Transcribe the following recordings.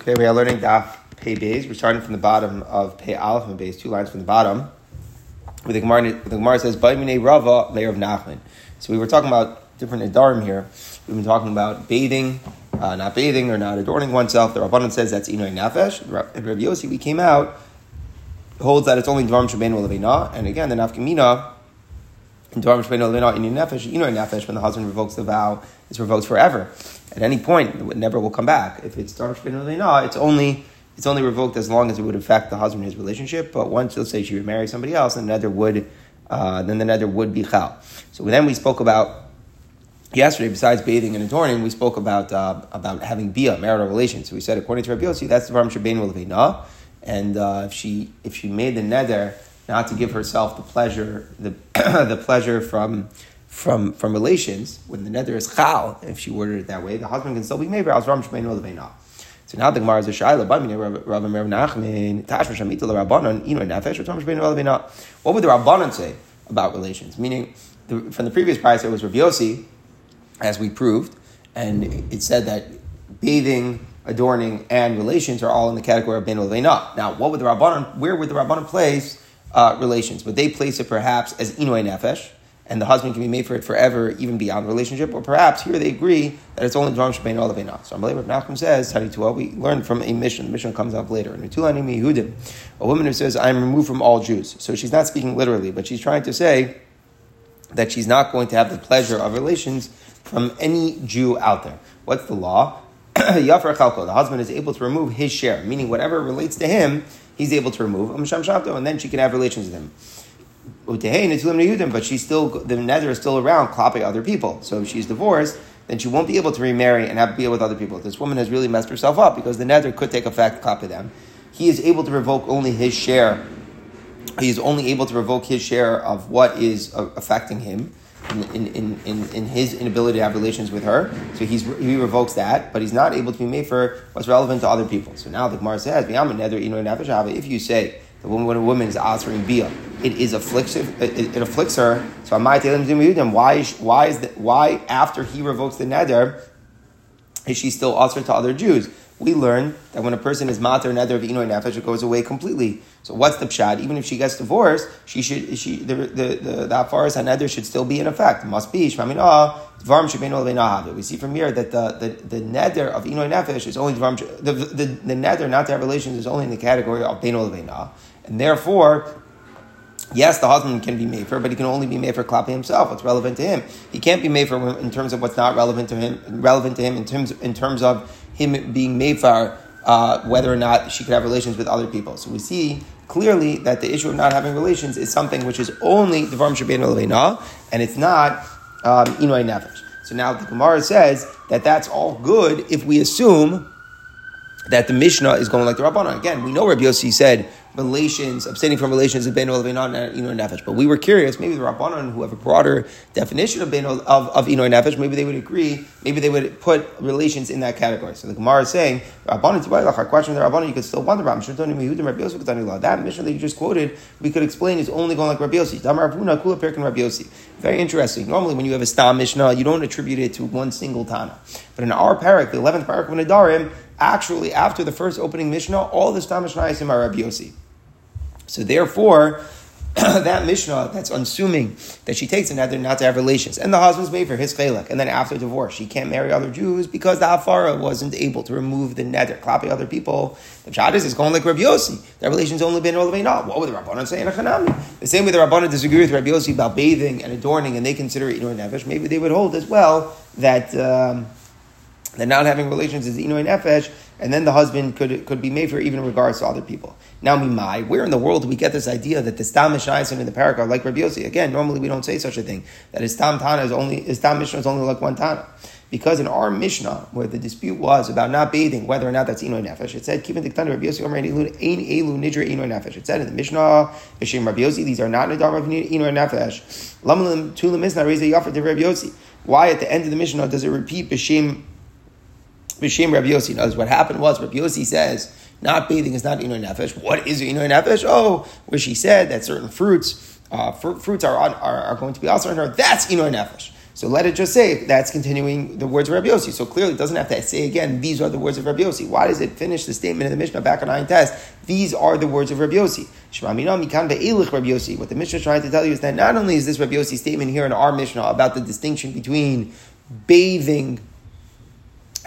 Okay, we are learning Daf Pei Beis. We're starting from the bottom of Pei Aleph and Beis, two lines from the bottom. Where the Gemara, the Gemara says, Rava, layer of Nachman. So we were talking about different Adarim here. We've been talking about bathing, uh, not bathing, or not adorning oneself. The Rabbanan says that's Inoy Nafesh. And Rabbi Yossi, we came out, holds that it's only Dvarim Shabbein Levina. And again, the Nafkamina, when the husband revokes the vow, it's revoked forever at any point, it never will come back. If it's it's only it's only revoked as long as it would affect the husband and his relationship. But once, let's say, she remarries somebody else, then the nether would uh, then the nether would be chal. So then we spoke about yesterday. Besides bathing and adorning, we spoke about uh, about having bia marital relations. So we said according to Rabbi Yossi, that's the Ram Shabbein and uh, if she if she made the nether not to give herself the pleasure the the pleasure from from from relations, when the nether is chal, if she worded it that way, the husband can still be made. As Ram Shmein Leveina. So now the Gemara is a shaila. Rav Rav Nachman Tashma Shamita Rabbanon Ino Nefesh or Ram Shmein Leveina. What would the Rabbanon say about relations? Meaning, the, from the previous price, it was Rav Yossi, as we proved, and it said that bathing, adorning, and relations are all in the category of Ben Leveina. Now, what would the Rabbanon? Where would the Rabbanon place uh, relations? but they place it perhaps as Ino Nefesh? and the husband can be made for it forever, even beyond relationship, or perhaps here they agree that it's only Dvarim Shabbein Olavina. So Amalei Rav Nachum says, Tani Tuah, we learn from a Mishnah. The Mishnah comes up later. A woman who says, I'm removed from all Jews. So she's not speaking literally, but she's trying to say that she's not going to have the pleasure of relations from any Jew out there. What's the law? The husband is able to remove his share, meaning whatever relates to him, he's able to remove, and then she can have relations with him but she's still the nether is still around clapping other people. So if she's divorced, then she won't be able to remarry and have be with other people. This woman has really messed herself up because the nether could take effect clapping them. He is able to revoke only his share. He is only able to revoke his share of what is uh, affecting him. In, in, in, in, his inability to have relations with her. So he's, he revokes that, but he's not able to be made for what's relevant to other people. So now the Gemara says, if you say that when a woman is answering bia, it is afflictive. It, it, afflicts her. So I might tell him why why is that why after he revokes the neder is she still answered to other Jews? We learn that when a person is mater neder of inoy nefesh, it goes away completely. So what's the pshad? Even if she gets divorced, she should she the the the, the afaris neder should still be in effect. It must be shmaminah dvarim shebein We see from here that the the, the neder of inoy nefesh is only dvarim the the, the neder not to have relations is only in the category of bein and therefore Yes, the husband can be made for, but he can only be made for klapi himself. What's relevant to him? He can't be made for in terms of what's not relevant to him. Relevant to him in terms in terms of him being made for uh, whether or not she could have relations with other people. So we see clearly that the issue of not having relations is something which is only the varm shabbein and it's not um, inoy nefesh. So now the Gemara says that that's all good if we assume that the Mishnah is going like the Rabbanon. Again, we know Rabbi Yossi said relations, abstaining from relations of Bein Ol Ino Nefesh. But we were curious, maybe the Rabbanon, who have a broader definition of Bein of, of Ino Nefesh, maybe they would agree, maybe they would put relations in that category. So the Gemara is saying, Rabbanon our question the Rabbanon, you could still wonder about that Mishnah that you just quoted, we could explain is only going like Rabbi Yossi. Very interesting. Normally, when you have a Stam Mishnah, you don't attribute it to one single Tana. But in our parak, the 11th parak of Nadarim, actually, after the first opening Mishnah, all the Stam Mishnayim are Rabbi Yossi. So therefore, that Mishnah that's unassuming that she takes another not to have relations, and the husband's made for his chelak, and then after divorce she can't marry other Jews because the Afara wasn't able to remove the nether, clapping other people. The Shabbos is going like Rabbi Yossi. That relation's only been all the way not. What would the Rabbanon say in a Chanami? The same way the Rabbanon disagree with Rabbi Yossi about bathing and adorning, and they consider it Inor Nefesh. Maybe they would hold as well that. Um, that not having relations is inoy nefesh, and then the husband could could be made for even in regards to other people. Now, mimai, where in the world do we get this idea that the stam mishnayim in the parakah like Rabbi Yossi? Again, normally we don't say such a thing. That stam tana is only stam mishnah is only like one tana. Because in our Mishnah, where the dispute was about not bathing, whether or not that's inoy nefesh, it said, "Kivin diktanu Rabbi Yossi Omer elu nidra inoy nefesh." It said in the Mishnah, "B'shem Rabbi Yossi, these are not nidar of inoy nefesh." Lamalim tulam isna reza yafar to Rabbi Yossi. Why at the end of the Mishnah does it repeat b'shem b'shem Rabbi Yossi? knows what happened was Rabbi Yossi says not bathing is not inoy nefesh. What is inoy nefesh? Oh, where she said that certain fruits, uh, fr- fruits are, are, are going to be also in her. That's inoy nefesh. So let it just say that's continuing the words of Rabbi Yossi. So clearly it doesn't have to say again, these are the words of Rabbi Yossi. Why does it finish the statement in the Mishnah back on nine test? These are the words of Rabbi Yossi. What the Mishnah is trying to tell you is that not only is this Rabbi Yossi statement here in our Mishnah about the distinction between bathing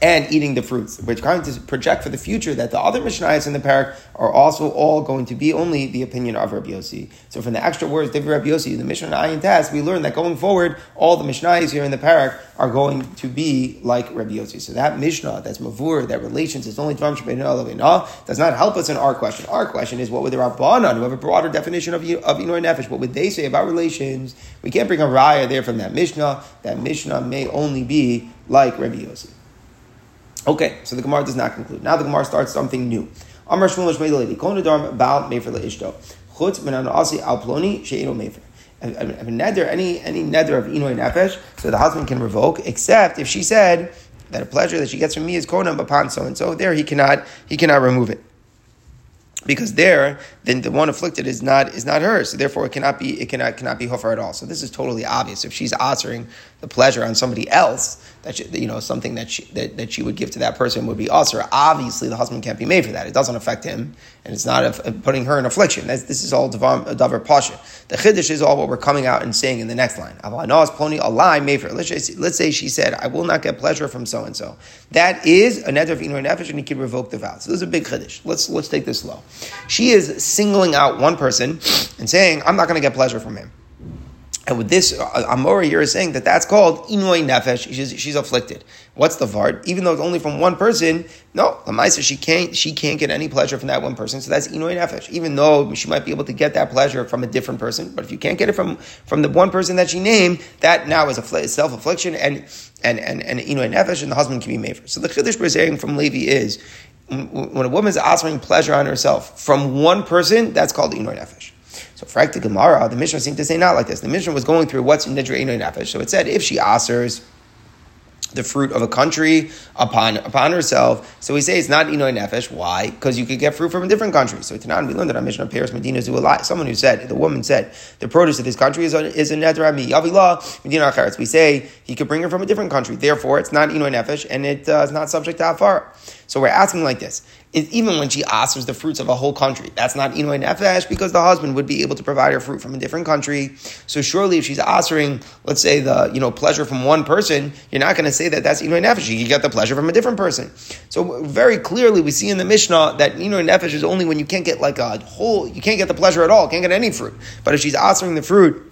and eating the fruits. We're trying to project for the future that the other Mishnayos in the parak are also all going to be only the opinion of Rabbi Yossi. So from the extra words of Rabbi Yossi, the Mishnah Ayin Test, we learn that going forward, all the Mishnayos here in the parak are going to be like Rabbi Yossi. So that Mishnah, that's Mavur, that relations, is only Dvam Shabbat does not help us in our question. Our question is what would the Rabbanan, who have a broader definition of, of Inor Nefesh, what would they say about relations? We can't bring a raya there from that Mishnah. That Mishnah may only be like Rabbi Yossi. Okay, so the Gemara does not conclude. Now the Gemara starts something new. Amar Baal Mefer Mefer. If a any any neder of inoy nefesh, so the husband can revoke, except if she said that a pleasure that she gets from me is konam upon so and so. There he cannot he cannot remove it because there then the one afflicted is not is not her, so therefore it cannot be it cannot cannot be hofer at all. So this is totally obvious. If she's answering the pleasure on somebody else, that she, you know something that she that, that she would give to that person would be usher. Obviously, the husband can't be made for that. It doesn't affect him, and it's not a, a putting her in affliction. That's, this is all davar, pasha. The chiddush is all what we're coming out and saying in the next line. ploni alai mefer. Let's let's say she said, "I will not get pleasure from so and so." That is a neder of inor nefesh, and he can revoke the vow. So this is a big chiddush. Let's let's take this slow. She is singling out one person and saying, "I'm not going to get pleasure from him." And with this, uh, Amora is saying that that's called Inoi Nefesh. She's, she's afflicted. What's the Vard? Even though it's only from one person, no, Lamaisa, she can't, she can't get any pleasure from that one person. So that's Inoi Nefesh. Even though she might be able to get that pleasure from a different person, but if you can't get it from, from the one person that she named, that now is a self affliction and, and, and, and Nefesh, and the husband can be made for. So the Chiddush we're saying from Levi is, when a woman is offering pleasure on herself from one person, that's called Inoi Nefesh. So for the Gemara, the Mishnah seemed to say not like this. The Mishnah was going through what's Nidra Nefesh. So it said if she asers the fruit of a country upon upon herself. So we say it's not inoy nefesh. Why? Because you could get fruit from a different country. So Tanan, we learned that on Mishnah of Paris Medina Zualai. Someone who said, the woman said, the produce of this country is is a nedra mi yavilah Medina Acharetz. We say he could bring her from a different country. Therefore, it's not inoy nefesh and it uh, is not subject to afar. So we're asking like this: is even when she asks the fruits of a whole country, that's not inoy nefesh because the husband would be able to provide her fruit from a different country. So surely, if she's answering, let's say the you know pleasure from one person, you're not going to say that that's inoy nefesh. You get the pleasure from a different person. So very clearly, we see in the Mishnah that inoy nefesh is only when you can't get like a whole, you can't get the pleasure at all, can't get any fruit. But if she's answering the fruit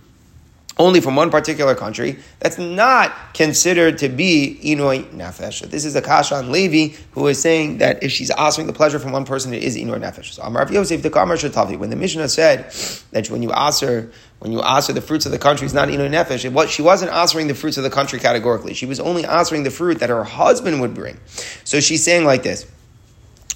only from one particular country, that's not considered to be Inoi Nefesh. This is a Kasha on Levi who is saying that if she's asking the pleasure from one person, it is Inoi Nefesh. So Amar Yosef the Kamar Shatavi, when the Mishnah said that when you ask her, when you ask her the fruits of the country is not Inoi Nefesh, was, she wasn't answering the fruits of the country categorically. She was only answering the fruit that her husband would bring. So she's saying like this,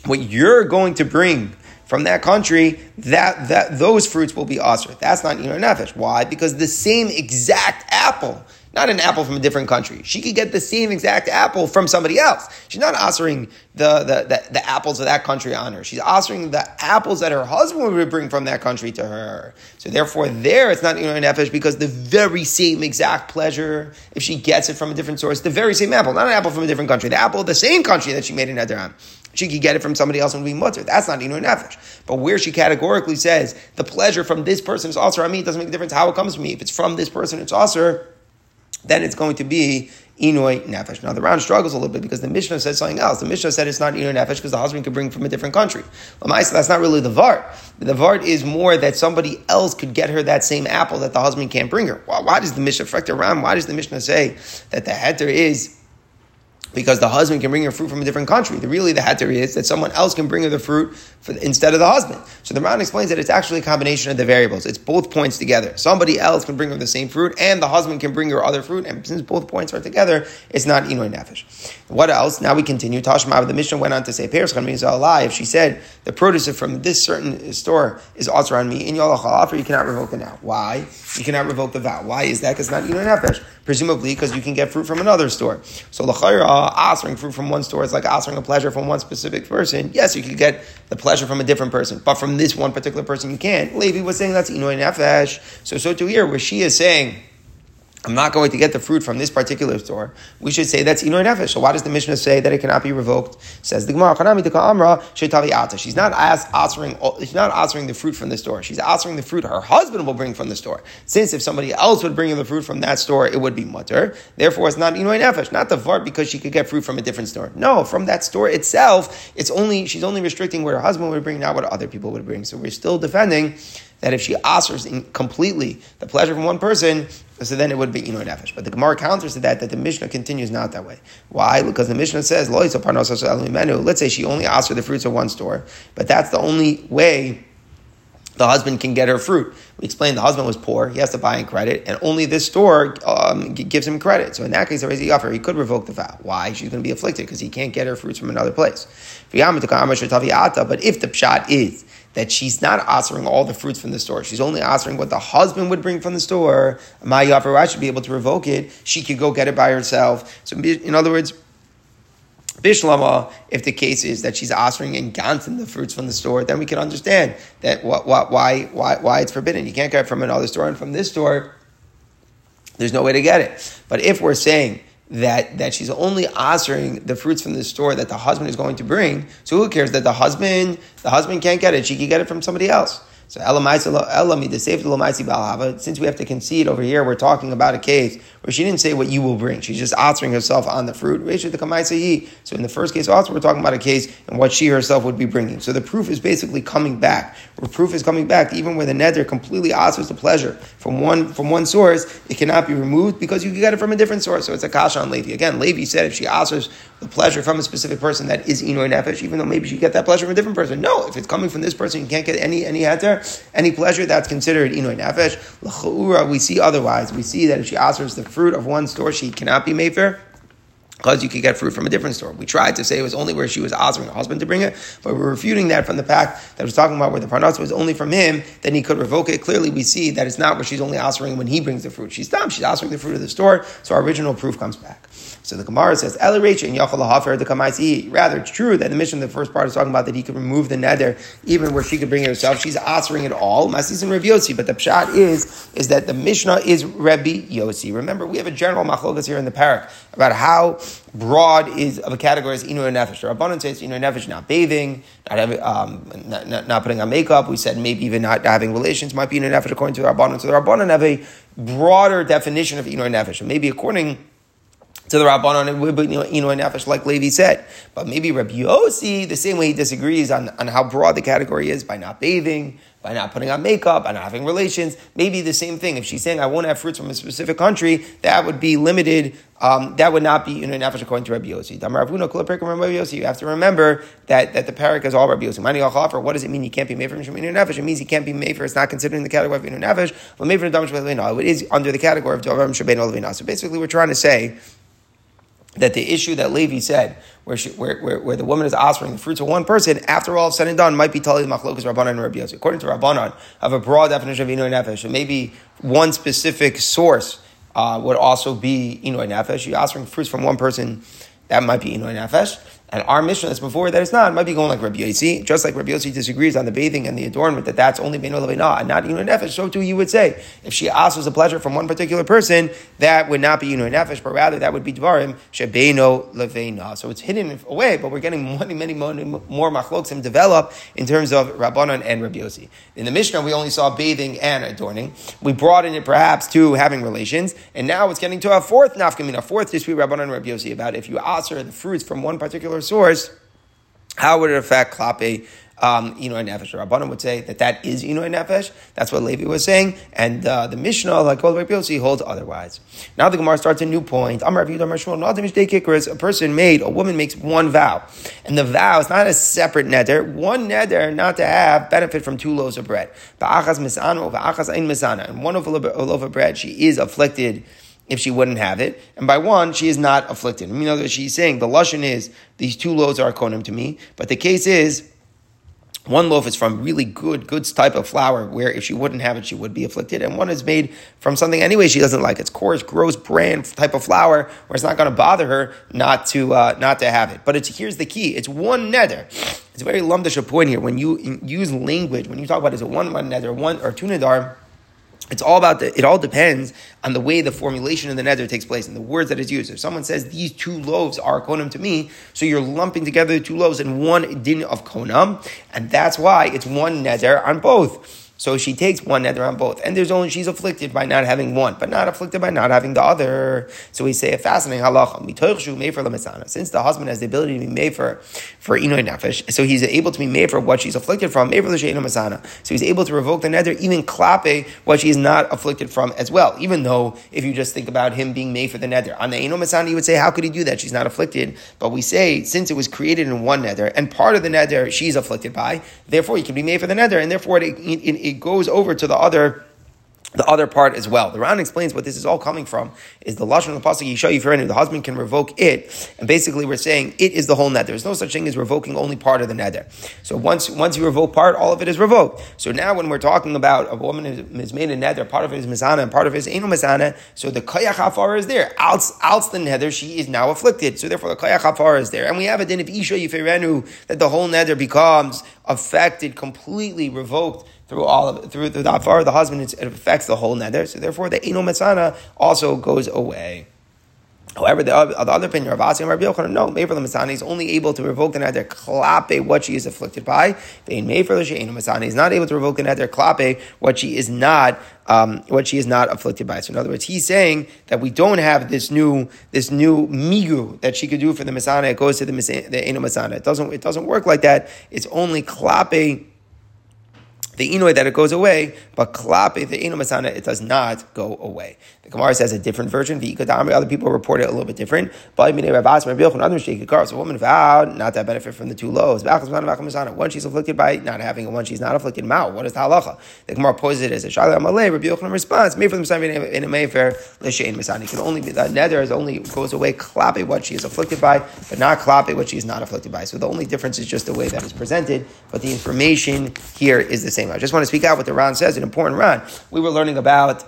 what you're going to bring from that country, that, that those fruits will be asr. That's not Ino Nefesh. Why? Because the same exact apple, not an apple from a different country. She could get the same exact apple from somebody else. She's not offering the, the, the, the, apples of that country on her. She's offering the apples that her husband would bring from that country to her. So therefore, there it's not Ino Nefesh because the very same exact pleasure, if she gets it from a different source, the very same apple, not an apple from a different country, the apple of the same country that she made in Nederam she could get it from somebody else and be mutter. That's not inu nefesh. But where she categorically says the pleasure from this person is also on me, it doesn't make a difference how it comes from me. If it's from this person, it's also then it's going to be Inoi Nefesh. Now the Ran struggles a little bit because the Mishnah said something else. The Mishnah said it's not Inoi Nefesh because the husband could bring from a different country. Lamaisa, that's not really the Vart. The Vart is more that somebody else could get her that same apple that the husband can't bring her. Why, why does the Mishnah affect around? Why does the Mishnah say that the heter is because the husband can bring her fruit from a different country. The really the heter is that someone else can bring her the fruit for, instead of the husband. So the Ran explains that it's actually a combination of the variables. It's both points together. Somebody else can bring her the same fruit, and the husband can bring her other fruit. And since both points are together, it's not inoy nefesh. What else? Now we continue. Tashma, the Mishnah went on to say, Peres if she said the produce from this certain store is also on me in Yalach you cannot revoke it now. Why? You cannot revoke the vow. Why is that? Because not inoy nefesh. Presumably because you can get fruit from another store. So lachayra, Uh, offering fruit from one store is like offering a pleasure from one specific person. Yes, you could get the pleasure from a different person, but from this one particular person you can't. Levi was saying that's inoy nefesh. So so to here, where she is saying I'm not going to get the fruit from this particular store. We should say that's inoy nefesh. So why does the Mishnah say that it cannot be revoked? Says the Gemara, She's not answering. She's not answering the fruit from the store. She's answering the fruit her husband will bring from the store. Since if somebody else would bring in the fruit from that store, it would be mutter. Therefore, it's not inoy nefesh. Not the vart because she could get fruit from a different store. No, from that store itself, it's only she's only restricting what her husband would bring, not what other people would bring. So we're still defending that if she offers completely the pleasure from one person, so then it would be Inoy Nefesh. But the Gemara counters to that that the Mishnah continues not that way. Why? Because the Mishnah says, let's say she only asks for the fruits of one store, but that's the only way the husband can get her fruit. We explained the husband was poor; he has to buy in credit, and only this store um, gives him credit. So in that case, there is the offer he could revoke the vow. Why? She's going to be afflicted because he can't get her fruits from another place. But if the pshat is that she's not offering all the fruits from the store. She's only offering what the husband would bring from the store. My I should be able to revoke it. She could go get it by herself. So, in other words, Bishlama, if the case is that she's offering and Gantin the fruits from the store, then we can understand that what, what, why, why, why it's forbidden. You can't get it from another store, and from this store, there's no way to get it. But if we're saying that, that she's only answering the fruits from the store that the husband is going to bring. So who cares that the husband, the husband can't get it, she can get it from somebody else. So since we have to concede over here, we're talking about a case where she didn't say what you will bring. She's just answering herself on the fruit. So in the first case also, we're talking about a case and what she herself would be bringing. So the proof is basically coming back. Where proof is coming back, even where the nether completely answers the pleasure from one from one source, it cannot be removed because you get it from a different source. So it's a kasha on Levi. Again, Levi said if she answers the pleasure from a specific person that is inoy nefesh, even though maybe she get that pleasure from a different person. No, if it's coming from this person, you can't get any any heter any pleasure, that's considered inoy nefesh. L'cha'ura, we see otherwise. We see that if she offers the fruit of one store, she cannot be mefer because you could get fruit from a different store. We tried to say it was only where she was asking her husband to bring it, but we're refuting that from the fact that was talking about where the parnas was only from him, then he could revoke it. Clearly, we see that it's not where she's only asking when he brings the fruit. She's dumb. She's asking the fruit of the store, so our original proof comes back. So the Gemara says, and Yachal Hafer the Kamaisi. Rather, it's true that the Mishnah, the first part is talking about that he could remove the nether even where she could bring it herself. She's answering it all. Masis and Rabbi Yossi. But the pshat is, is that the Mishnah is Rabbi Yossi. Remember, we have a general machlokas here in the parak about how broad is of a category as inu nefesh. The Rabbanon says inu nefesh, not bathing, not, having, um, not, not, not, putting on makeup. We said maybe even not having relations might be inu nefesh according to the Rabbanon. So the Rabbanon have a broader definition of inu nefesh. And maybe according to the Rabbanon and Inu and Nefesh, like Levi said. But maybe Rabbi Yossi, the same way he disagrees on, on how broad the category is by not bathing, by not putting on makeup, by not having relations. Maybe the same thing. If she's saying I won't have fruits from a specific country, that would be limited. Um, that would not be you know nefesh according to Rabbi Yossi. You have to remember that, that the parak is all Rabbi Yossi. What does it mean? You can't be made from for nefesh. It means he can't be made for. It's not considered in the category of nefesh. But made for It is under the category of Dovam Shabbein So basically, we're trying to say that the issue that Levi said, where, she, where, where, where, the woman is offering the fruits of one person, after all said and done, might be Tali Machlokas Rabbanan and Rabbi Yossi. According to Rabbanan, have a broad definition of Inoy Nefesh, maybe one specific source uh, would also be Inoy Nefesh. You're offering fruits from one person, that might be Inoy Nefesh. And our Mishnah that's before that it's not. It might be going like Rabbi Yossi, just like Rabbi Yossi disagrees on the bathing and the adornment that that's only Beino Levena and not Inu Nefesh. So too you would say if she asks a pleasure from one particular person, that would not be Inu Nefesh, but rather that would be Dvarim Shebeino Levena. So it's hidden away, but we're getting many, many more, more machloksim develop in terms of Rabbanon and Rabbi Yossi. In the Mishnah, we only saw bathing and adorning. We brought in it perhaps to having relations, and now it's getting to a fourth nafkamina, a fourth dispute Rabbanon and Rabbi Yossi about if you ask her the fruits from one particular source, how would it affect klape um, Inoy Nefesh. Rabbanim would say that that is Inoy Nefesh. That's what Levi was saying. And uh, the Mishnah, like all the Rabbi holds otherwise. Now the Gemara starts a new point. A person made, a woman makes one vow. And the vow is not a separate nether. One nether not to have benefit from two loaves of bread. And one of a loaf of bread, she is afflicted if she wouldn't have it. And by one, she is not afflicted. I mean, you know, she's saying the Lashon is, these two loaves are konim to me. But the case is, one loaf is from really good, good type of flour, where if she wouldn't have it, she would be afflicted. And one is made from something anyway she doesn't like. It's coarse, gross brand type of flour, where it's not going to bother her not to uh, not to have it. But it's here's the key: it's one nether. It's a very lumdish point here. When you use language, when you talk about is it one one nether, one or two nedar It's all about the, it all depends on the way the formulation of the nether takes place and the words that is used. If someone says these two loaves are konam to me, so you're lumping together the two loaves in one din of konam, and that's why it's one nether on both. So she takes one nether on both. And there's only, she's afflicted by not having one, but not afflicted by not having the other. So we say a fascinating halacha. Since the husband has the ability to be made for, for inoy nefesh, so he's able to be made for what she's afflicted from, made for masana. So he's able to revoke the nether, even klape what she is not afflicted from as well. Even though, if you just think about him being made for the nether, on the ino masana, you would say, how could he do that? She's not afflicted. But we say, since it was created in one nether, and part of the nether she's afflicted by, therefore he can be made for the nether, and therefore it, it, it it goes over to the other the other part as well. The Ran explains what this is all coming from is the lashon of the pasuk Yisha Yifrenu. The husband can revoke it, and basically we're saying it is the whole net. There's no such thing as revoking only part of the nether. So once once you revoke part, all of it is revoked. So now when we're talking about a woman is made a nether, part of it is mizana and part of it is eno mizana. So the kayach hafar is there. Outs outs the nether, she is now afflicted. So therefore the kayach hafar is there, and we have a din of Isha Yifrenu that the whole nether becomes affected, completely revoked through all of through, through the afar of the husband, it affects the whole nether. So therefore, the eno also goes away. However, the, the other opinion of Asi and Rabbi Yochanan, no, Mefer the Masani is only able to revoke the nether klape what she is afflicted by. Vein Mefer the Sheinu Masani is not able to revoke the nether klape what she is not um, what she is not afflicted by. So in other words, he's saying that we don't have this new this new migu that she could do for the Masana. It goes to the the Eno Masana. It doesn't it doesn't work like that. It's only klape the inoy that it goes away, but klape, the ino masana, it does not go away. The Gemara says a different version. The other people report it a little bit different. But a woman vowed not to benefit from the two loaves. One she's afflicted by not having, it, one she's not afflicted. Mao. What is the halacha? The Gemara poses it as a shala amalei. Rabbi Yochanan responds, "Made for them in a mayfair l'shein masani." Can only be the nether is only goes away klape what she is afflicted by, but not klape what she is not afflicted by. So the only difference is just the way that is presented, but the information here is the same. I just want to speak out what the Ran says, an important Ran. We were learning about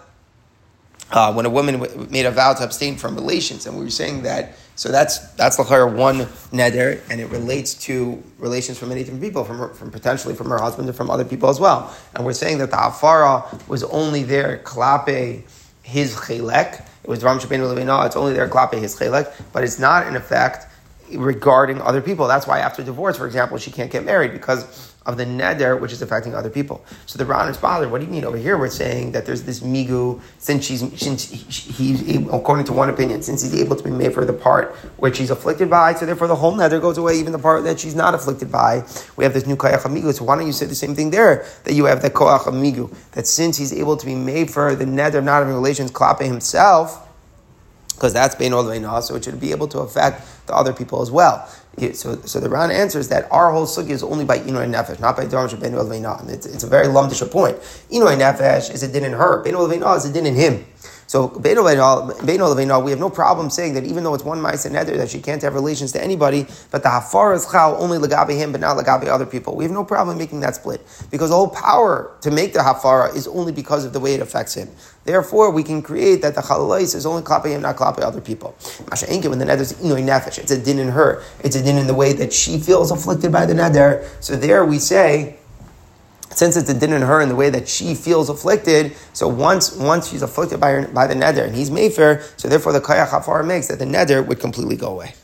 uh, when a woman made a vow to abstain from relations, and we were saying that. So that's that's her one neder, and it relates to relations from many different people, from from potentially from her husband and from other people as well. And we're saying that the afara was only there klape his chelek. It was Ram Shabbeinu It's only there klape his chelek, but it's not in effect regarding other people. That's why after divorce, for example, she can't get married because of the neder, which is affecting other people. So the Ran is bothered. What do you mean over here? We're saying that there's this migu since she's since he's according to one opinion, since he's able to be made for the part which she's afflicted by, so therefore the whole neder goes away, even the part that she's not afflicted by. We have this new koach migu. So why don't you say the same thing there? That you have the koach migu. That since he's able to be made for the neder, not having relations, klape himself because that's bein ol so it should be able to affect the other people as well. So, so the Ran answers that our whole sugya is only by Inoy Nefesh, not by Dharm Shabbeinu Elveina. It's, it's a very lumdish point. Inoy Nefesh is a din in her. Beinu Elveina is a din in him. So we have no problem saying that even though it's one Ma'ase Neder, that she can't have relations to anybody, but the Hafar is Chal only Lagabe him, but not Lagabe other people. We have no problem making that split. Because the whole power to make the Hafara is only because of the way it affects him. Therefore, we can create that the chalalais is only klape him, not klape other people. Masha when the nether is inoy nefesh, it's a din in her. It's a din in the way that she feels afflicted by the nether. So there we say, since it's a din in her in the way that she feels afflicted, so once once she's afflicted by her, by the nether and he's made so therefore the kaya hafar makes that the nether would completely go away.